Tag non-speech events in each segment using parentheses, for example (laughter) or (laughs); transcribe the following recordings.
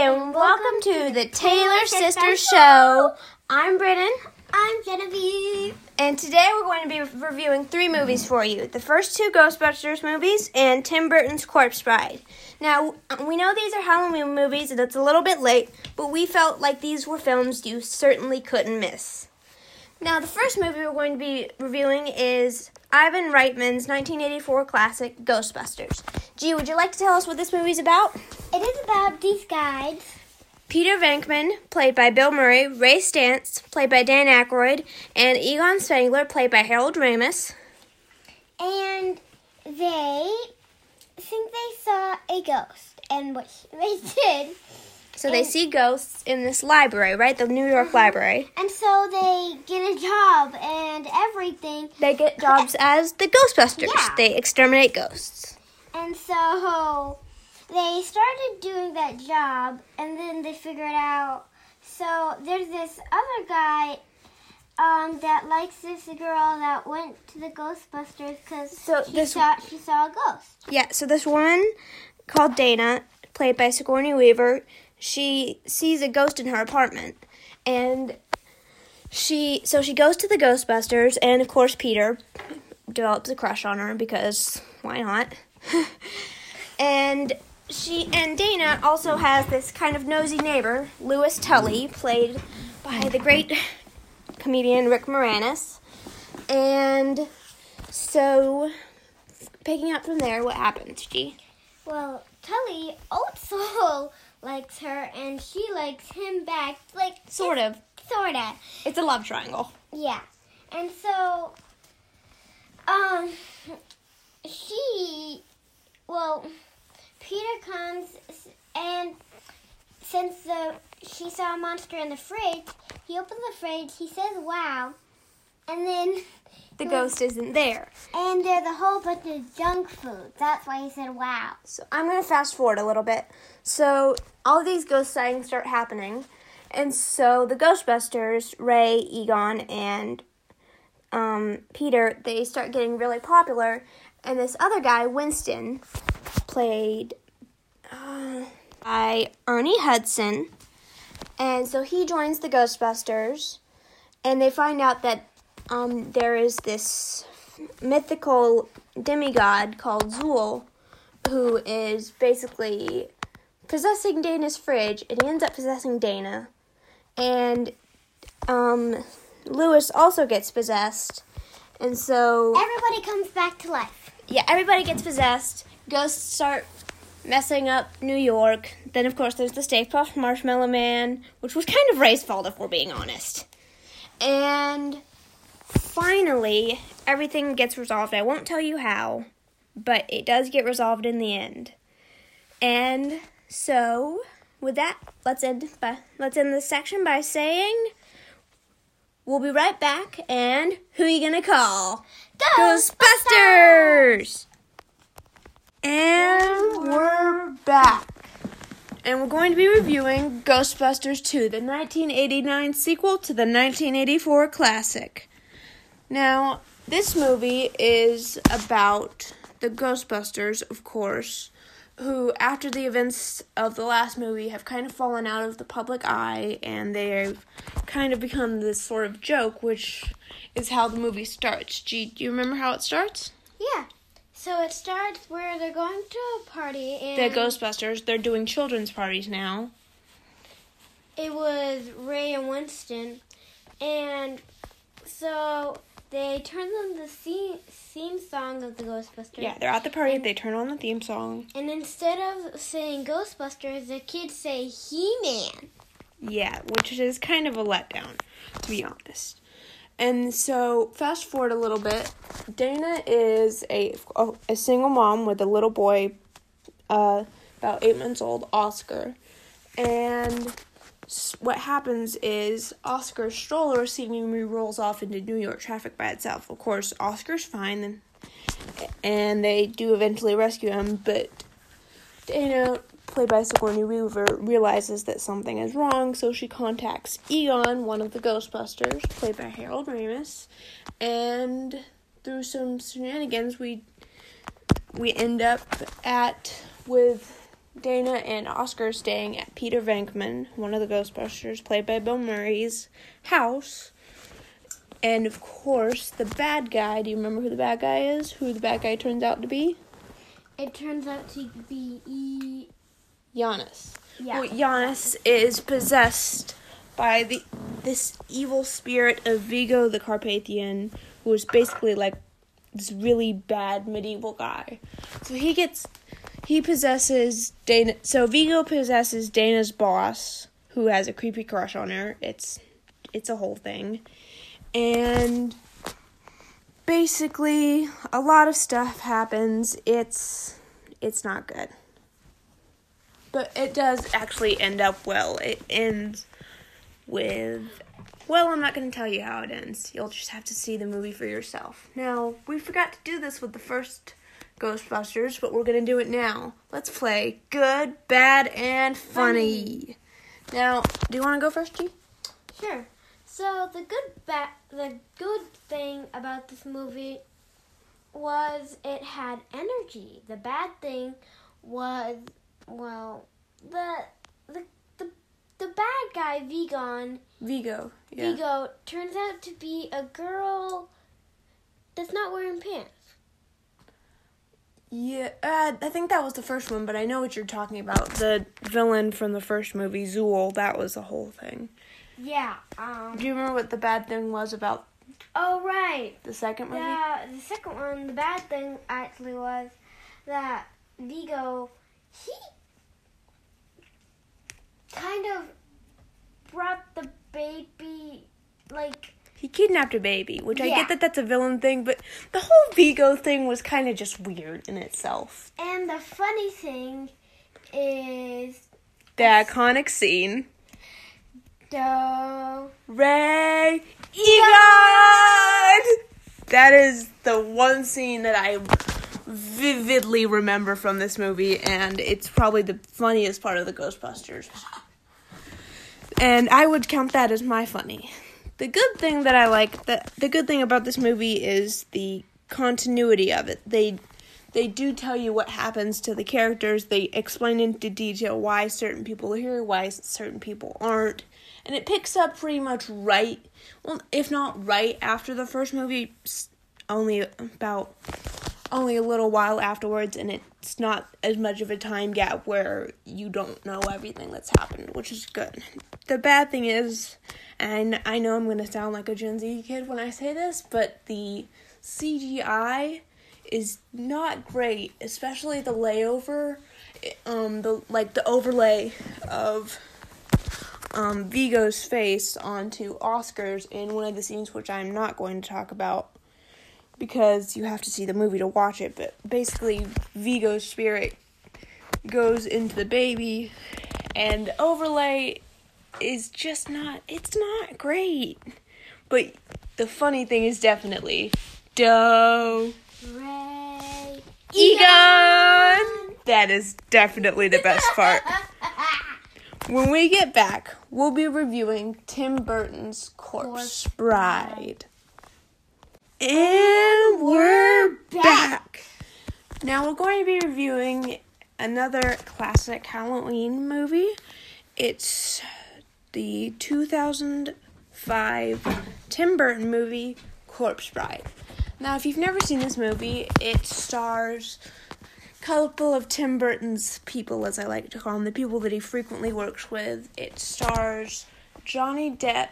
and welcome to the Taylor Sisters Show. I'm Britton, I'm Genevieve. and today we're going to be reviewing three movies for you. The first two Ghostbusters movies and Tim Burton's Corpse Bride. Now, we know these are Halloween movies and it's a little bit late, but we felt like these were films you certainly couldn't miss. Now, the first movie we're going to be reviewing is Ivan Reitman's 1984 classic Ghostbusters. Gee, would you like to tell us what this movie's about? It is about these guys. Peter Venkman, played by Bill Murray, Ray Stantz, played by Dan Aykroyd, and Egon Spengler, played by Harold Ramis. and they think they saw a ghost. And what (laughs) they did, So they see ghosts in this library, right? The New York Library. and so they get a job and everything. They get jobs as the Ghostbusters. Yeah. They exterminate ghosts. And so they started doing that job, and then they figured out. So there's this other guy um, that likes this girl that went to the Ghostbusters because So she this- saw she saw a ghost. Yeah, so this woman called Dana, played by Sigourney Weaver, she sees a ghost in her apartment. And she so she goes to the Ghostbusters and of course Peter develops a crush on her because why not? (laughs) and she and Dana also has this kind of nosy neighbor, Louis Tully, played by the great comedian Rick Moranis. And so picking up from there, what happens, G? Well, Tully also (laughs) likes her, and she likes him back, like Sort of. sorta. It's a love triangle. Yeah. And so, um, she, well, Peter comes and since the she saw a monster in the fridge, he opens the fridge. He says, "Wow," and then (laughs) The ghost isn't there. and there's a whole bunch of junk food. That's why he said, "Wow." So I'm gonna fast forward a little bit. So all these ghost sightings start happening, and so the Ghostbusters, Ray, Egon, and um, Peter, they start getting really popular. And this other guy, Winston, played uh, by Ernie Hudson, and so he joins the Ghostbusters, and they find out that um, there is this mythical demigod called Zuul who is basically possessing Dana's fridge, and he ends up possessing Dana. And um, Louis also gets possessed, and so Everybody comes back to life. yeah, everybody gets possessed. Ghosts start messing up New York. Then, of course, there's the Stay Puft Marshmallow Man, which was kind of Ray's fault, if we're being honest. And finally, everything gets resolved. I won't tell you how, but it does get resolved in the end. And so, with that, let's end by let's end this section by saying we'll be right back. And who are you gonna call? Ghostbusters! And we're back. And we're going to be reviewing Ghostbusters 2, the 1989 sequel to the 1984 classic. Now, this movie is about the Ghostbusters, of course, who, after the events of the last movie, have kind of fallen out of the public eye and they've kind of become this sort of joke, which is how the movie starts. Gee, do you remember how it starts? Yeah. So it starts where they're going to a party and The Ghostbusters, they're doing children's parties now. it was Ray and Winston, and so they turned on the theme, theme song of the Ghostbusters. Yeah, they're at the party, they turn on the theme song. And instead of saying Ghostbusters, the kids say He-Man. Yeah, which is kind of a letdown, to be honest. And so, fast forward a little bit. Dana is a a, a single mom with a little boy, uh, about eight months old, Oscar. And what happens is Oscar's stroller seemingly rolls off into New York traffic by itself. Of course, Oscar's fine, and, and they do eventually rescue him, but Dana, played by Sigourney Weaver, realizes that something is wrong, so she contacts Egon, one of the Ghostbusters, played by Harold Ramis, and through some shenanigans, we we end up at with Dana and Oscar are staying at Peter Venkman, one of the Ghostbusters, played by Bill Murray's house. And of course, the bad guy. Do you remember who the bad guy is? Who the bad guy turns out to be? It turns out to be E. Janosz. Yeah. Well, Janosz is possessed by the this evil spirit of Vigo the Carpathian, who is basically like this really bad medieval guy. So he gets he possesses Dana. So Vigo possesses Dana's boss, who has a creepy crush on her. It's it's a whole thing, and basically a lot of stuff happens. It's it's not good. But it does actually end up well. It ends with. Well, I'm not going to tell you how it ends. You'll just have to see the movie for yourself. Now, we forgot to do this with the first Ghostbusters, but we're going to do it now. Let's play Good, Bad, and Funny. Now, do you want to go first, G? Sure. So the good ba- the good thing about this movie was it had energy. The bad thing was well the the the, the bad guy Vigon Vigo. Yeah. Vigo turns out to be a girl that's not wearing pants. Yeah, uh, I think that was the first one, but I know what you're talking about. The villain from the first movie, Zuul, that was the whole thing. Yeah. Um. Do you remember what the bad thing was about Oh right. the second movie? The the second one, the bad thing actually was that Vigo he kind of brought the baby like He kidnapped a baby, which I Yeah. get that that's a villain thing, but the whole Vigo thing was kind of just weird in itself. and the funny thing is The iconic scene. the Ray Egon! That is the one scene that I vividly remember from this movie, and it's probably the funniest part of the Ghostbusters. And I would count that as my funny. The good thing that I like, the, the good thing about this movie is the continuity of it. They they do tell you what happens to the characters. They explain into detail why certain people are here, why certain people aren't. And it picks up pretty much right, well, if not right after the first movie, only about only a little while afterwards, and it's not as much of a time gap where you don't know everything that's happened, which is good. The bad thing is, and I know I'm going to sound like a Gen Z kid when I say this, but the CGI is not great, especially the layover, um, the like the overlay of um, Vigo's face onto Oscar's in one of the scenes, which I'm not going to talk about because you have to see the movie to watch it. But basically, Vigo's spirit goes into the baby, and the overlay is just not. It's not great. But the funny thing is definitely Doe Ray Egon. That is definitely the best part. (laughs) When we get back, we'll be reviewing Tim Burton's Corpse Corpse Bride. And we're back. Now we're going to be reviewing another classic Halloween movie. It's the 2005 Tim Burton movie Corpse Bride. Now, if you've never seen this movie, it stars a couple of Tim Burton's people, as I like to call them, the people that he frequently works with. It stars Johnny Depp,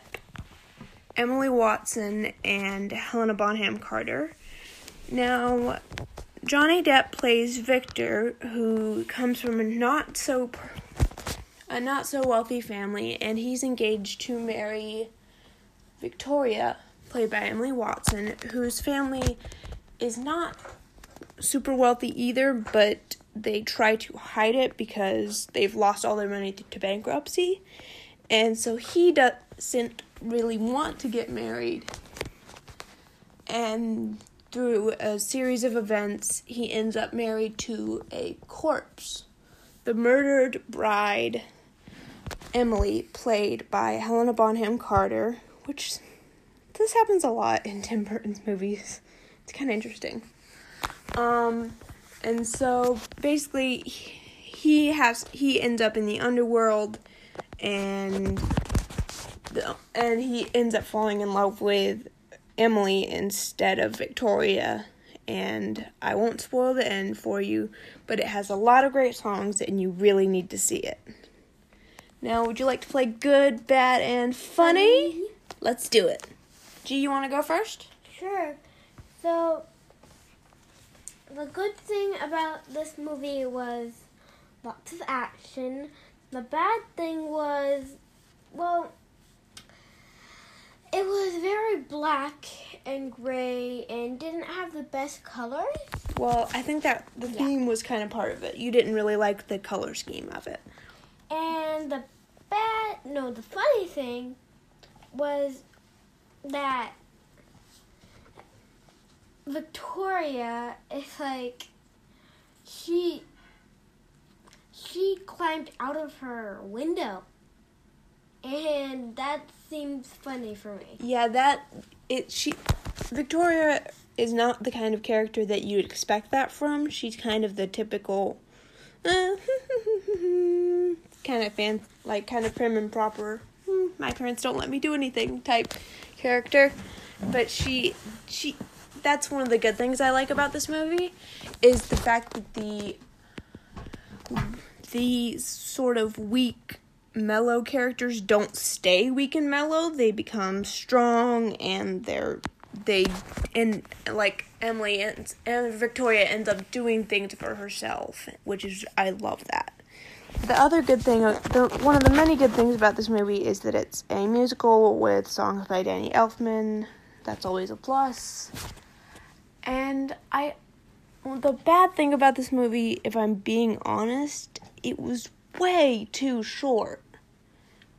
Emily Watson, and Helena Bonham Carter. Now, Johnny Depp plays Victor, who comes from a not so a not so wealthy family, and he's engaged to marry Victoria, played by Emily Watson, whose family is not super wealthy either, but they try to hide it because they've lost all their money to bankruptcy. And so he doesn't really want to get married. And through a series of events, he ends up married to a corpse. The murdered bride, Emily, played by Helena Bonham Carter, which this happens a lot in Tim Burton's movies. It's kind of interesting. Um, and so basically, he- has he ends up in the underworld and and he ends up falling in love with Emily instead of Victoria and I won't spoil the end for you, but it has a lot of great songs and you really need to see it. Now, would you like to play good, bad, and funny? Let's do it. G, you want to go first? Sure. So, the good thing about this movie was lots of action. The bad thing was, well, it was very black and gray and didn't have the best colors. Well, I think that the theme was kind of part of it. You didn't really like the color scheme of it. And the bad, no, the funny thing was that Victoria is like she she climbed out of her window. And that seems funny for me. Yeah, that it she Victoria is not the kind of character that you'd expect that from. She's kind of the typical uh, (laughs) kind of fan like kind of prim and proper. "Hmm, My parents don't let me do anything type character. But she she that's one of the good things I like about this movie is the fact that the the sort of weak mellow characters don't stay weak and mellow they become strong and they're they and like emily and, and victoria ends up doing things for herself which is i love that. The other good thing the one of the many good things about this movie is that it's a musical with songs by danny elfman. That's always a plus. And i the bad thing about this movie if i'm being honest it was way too short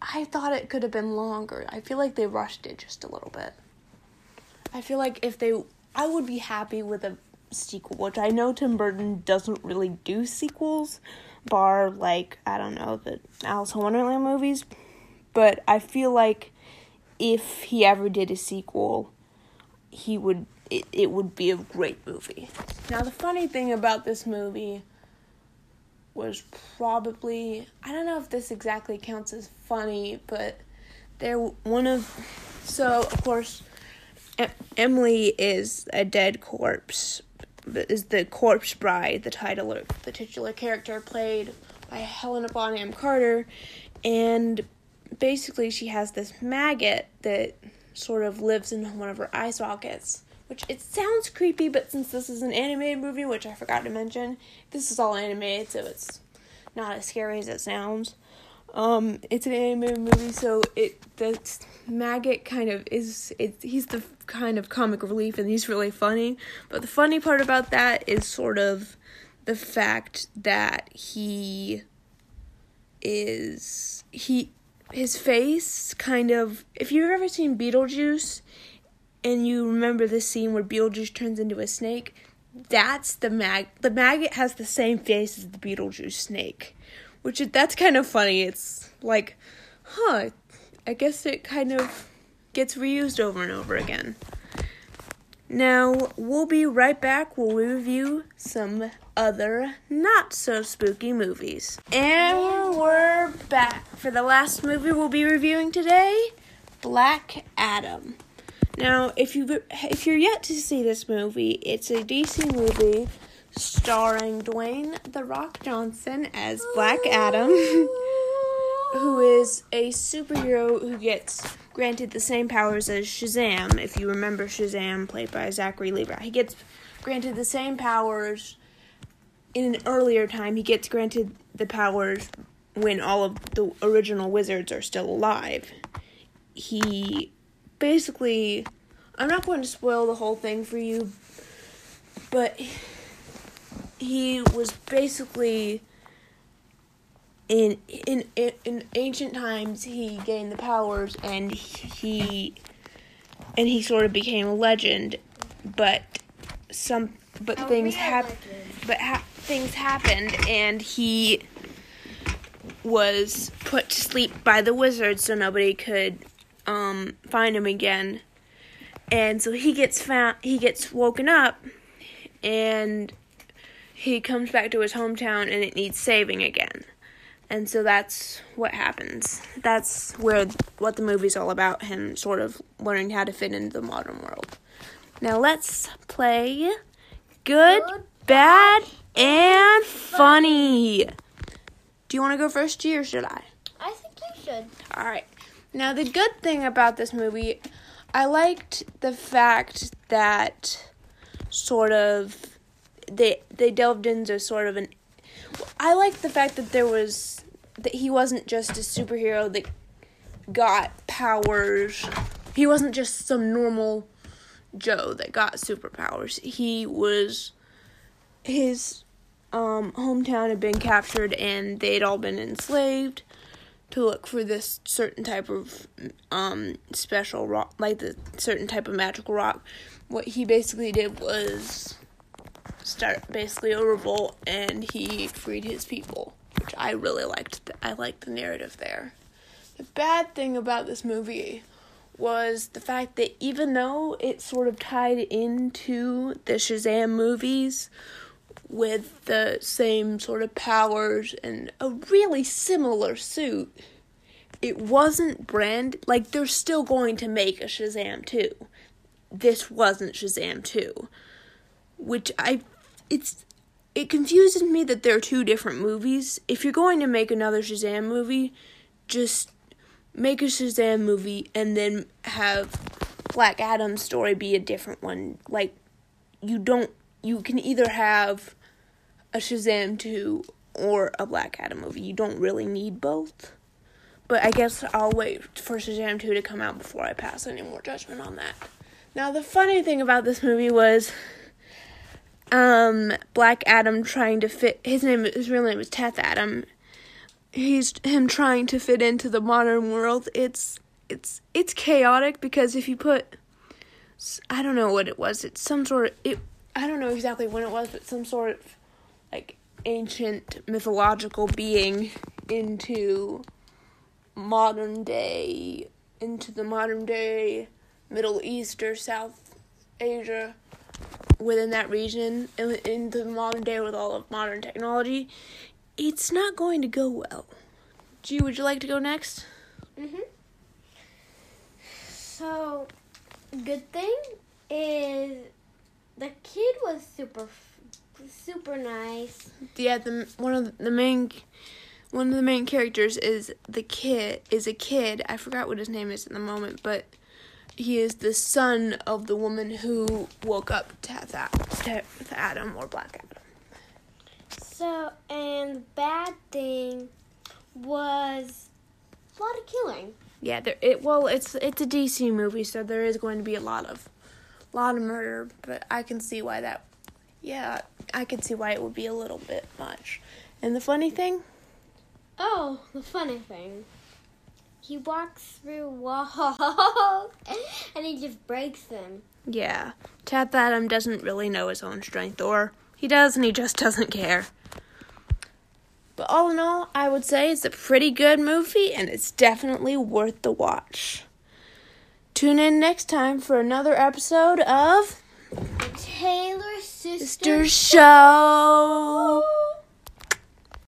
I thought it could have been longer. I feel like they rushed it just a little bit. I feel like if they, I would be happy with a sequel, which I know Tim Burton doesn't really do sequels, bar like, I don't know, the Alice in Wonderland movies. But I feel like if he ever did a sequel, he would, it, it would be a great movie. Now, the funny thing about this movie was probably I don't know if this exactly counts as funny, but they're one of so of course Emily is a dead corpse is the corpse bride the title of the titular character played by Helena Bonham Carter and basically she has this maggot that sort of lives in one of her eye sockets which it sounds creepy, but since this is an animated movie, which I forgot to mention, this is all animated, so it's not as scary as it sounds. Um, it's an animated movie, so it the maggot kind of is it. He's the kind of comic relief, and he's really funny. But the funny part about that is sort of the fact that he is he his face kind of. If you've ever seen Beetlejuice, and you remember the scene where Beetlejuice turns into a snake, that's the mag. The maggot has the same face as the Beetlejuice snake, which that's kind of funny. It's like, huh? I guess it kind of gets reused over and over again. Now we'll be right back. Where We'll review some other not so spooky movies, and we're back for the last movie we'll be reviewing today, Black Adam. Now, if you if you're yet to see this movie, it's a DC movie starring Dwayne the Rock Johnson as Black Adam, (laughs) who is a superhero who gets granted the same powers as Shazam. If you remember Shazam, played by Zachary Levi, he gets granted the same powers in an earlier time. He gets granted the powers when all of the original wizards are still alive. He basically I'm not going to spoil the whole thing for you, but he was basically in in in ancient times he gained the powers and he and he sort of became a legend, but some but things happened but ha- things happened and he was put to sleep by the wizard so nobody could um, find him again. And so he gets found he gets woken up and he comes back to his hometown and it needs saving again. And so that's what happens. That's where what the movie's all about him sort of learning how to fit into the modern world. Now let's play good, Good, bad, and funny. Do you want to go first, G, or should I? I think you should. All right. Now, the good thing about this movie, I liked the fact that sort of they they delved into sort of an. I liked the fact that there was that he wasn't just a superhero that got powers. He wasn't just some normal Joe that got superpowers. He was his um, hometown had been captured and they'd all been enslaved to look for this certain type of um, special rock, like the certain type of magical rock. What he basically did was start basically a revolt, and he freed his people, which I really liked. th- I liked the narrative there. The bad thing about this movie was the fact that even though it sort of tied into the Shazam movies with the same sort of powers and a really similar suit, it wasn't brand like they're still going to make a Shazam 2. This wasn't Shazam 2, which I it's it confuses me that they're two different movies. If you're going to make another Shazam movie, just make a Shazam movie and then have Black Adam's story be a different one. Like you don't you can either have a Shazam 2 or a Black Adam movie. You don't really need both. But I guess I'll wait for Shazam 2 to come out before I pass any more judgment on that. Now the funny thing about this movie was um Black Adam trying to fit his name his real name is Teth Adam. He's him trying to fit into the modern world. It's it's it's chaotic because if you put I don't know what it was. It's some sort of it I don't know exactly when it was, but some sort of like ancient mythological being into modern day into the modern day Middle East or South Asia within that region in, in the modern day with all of modern technology, it's not going to go well. Gee, would you like to go next? Mhm. So, good thing is the kid was super, super nice. Yeah, the one of the main one of the main characters is the kid is a kid. I forgot what his name is at the moment, but he is the son of the woman who woke up Teth Teth Adam or Black Adam. So, and the bad thing was a lot of killing. Yeah, there it well it's it's a DC movie, so there is going to be a lot of lot of murder, but I can see why that yeah, I could see why it would be a little bit much. And the funny thing, Oh, the funny thing. He walks through walls (laughs) and he just breaks them. yeah, Tap Adam doesn't really know his own strength or he does and he just (laughs) doesn't care. But all in all, I would say it's a pretty good movie and it's definitely worth the watch. Tune in next time for another episode of Taylor sister. Sister Show.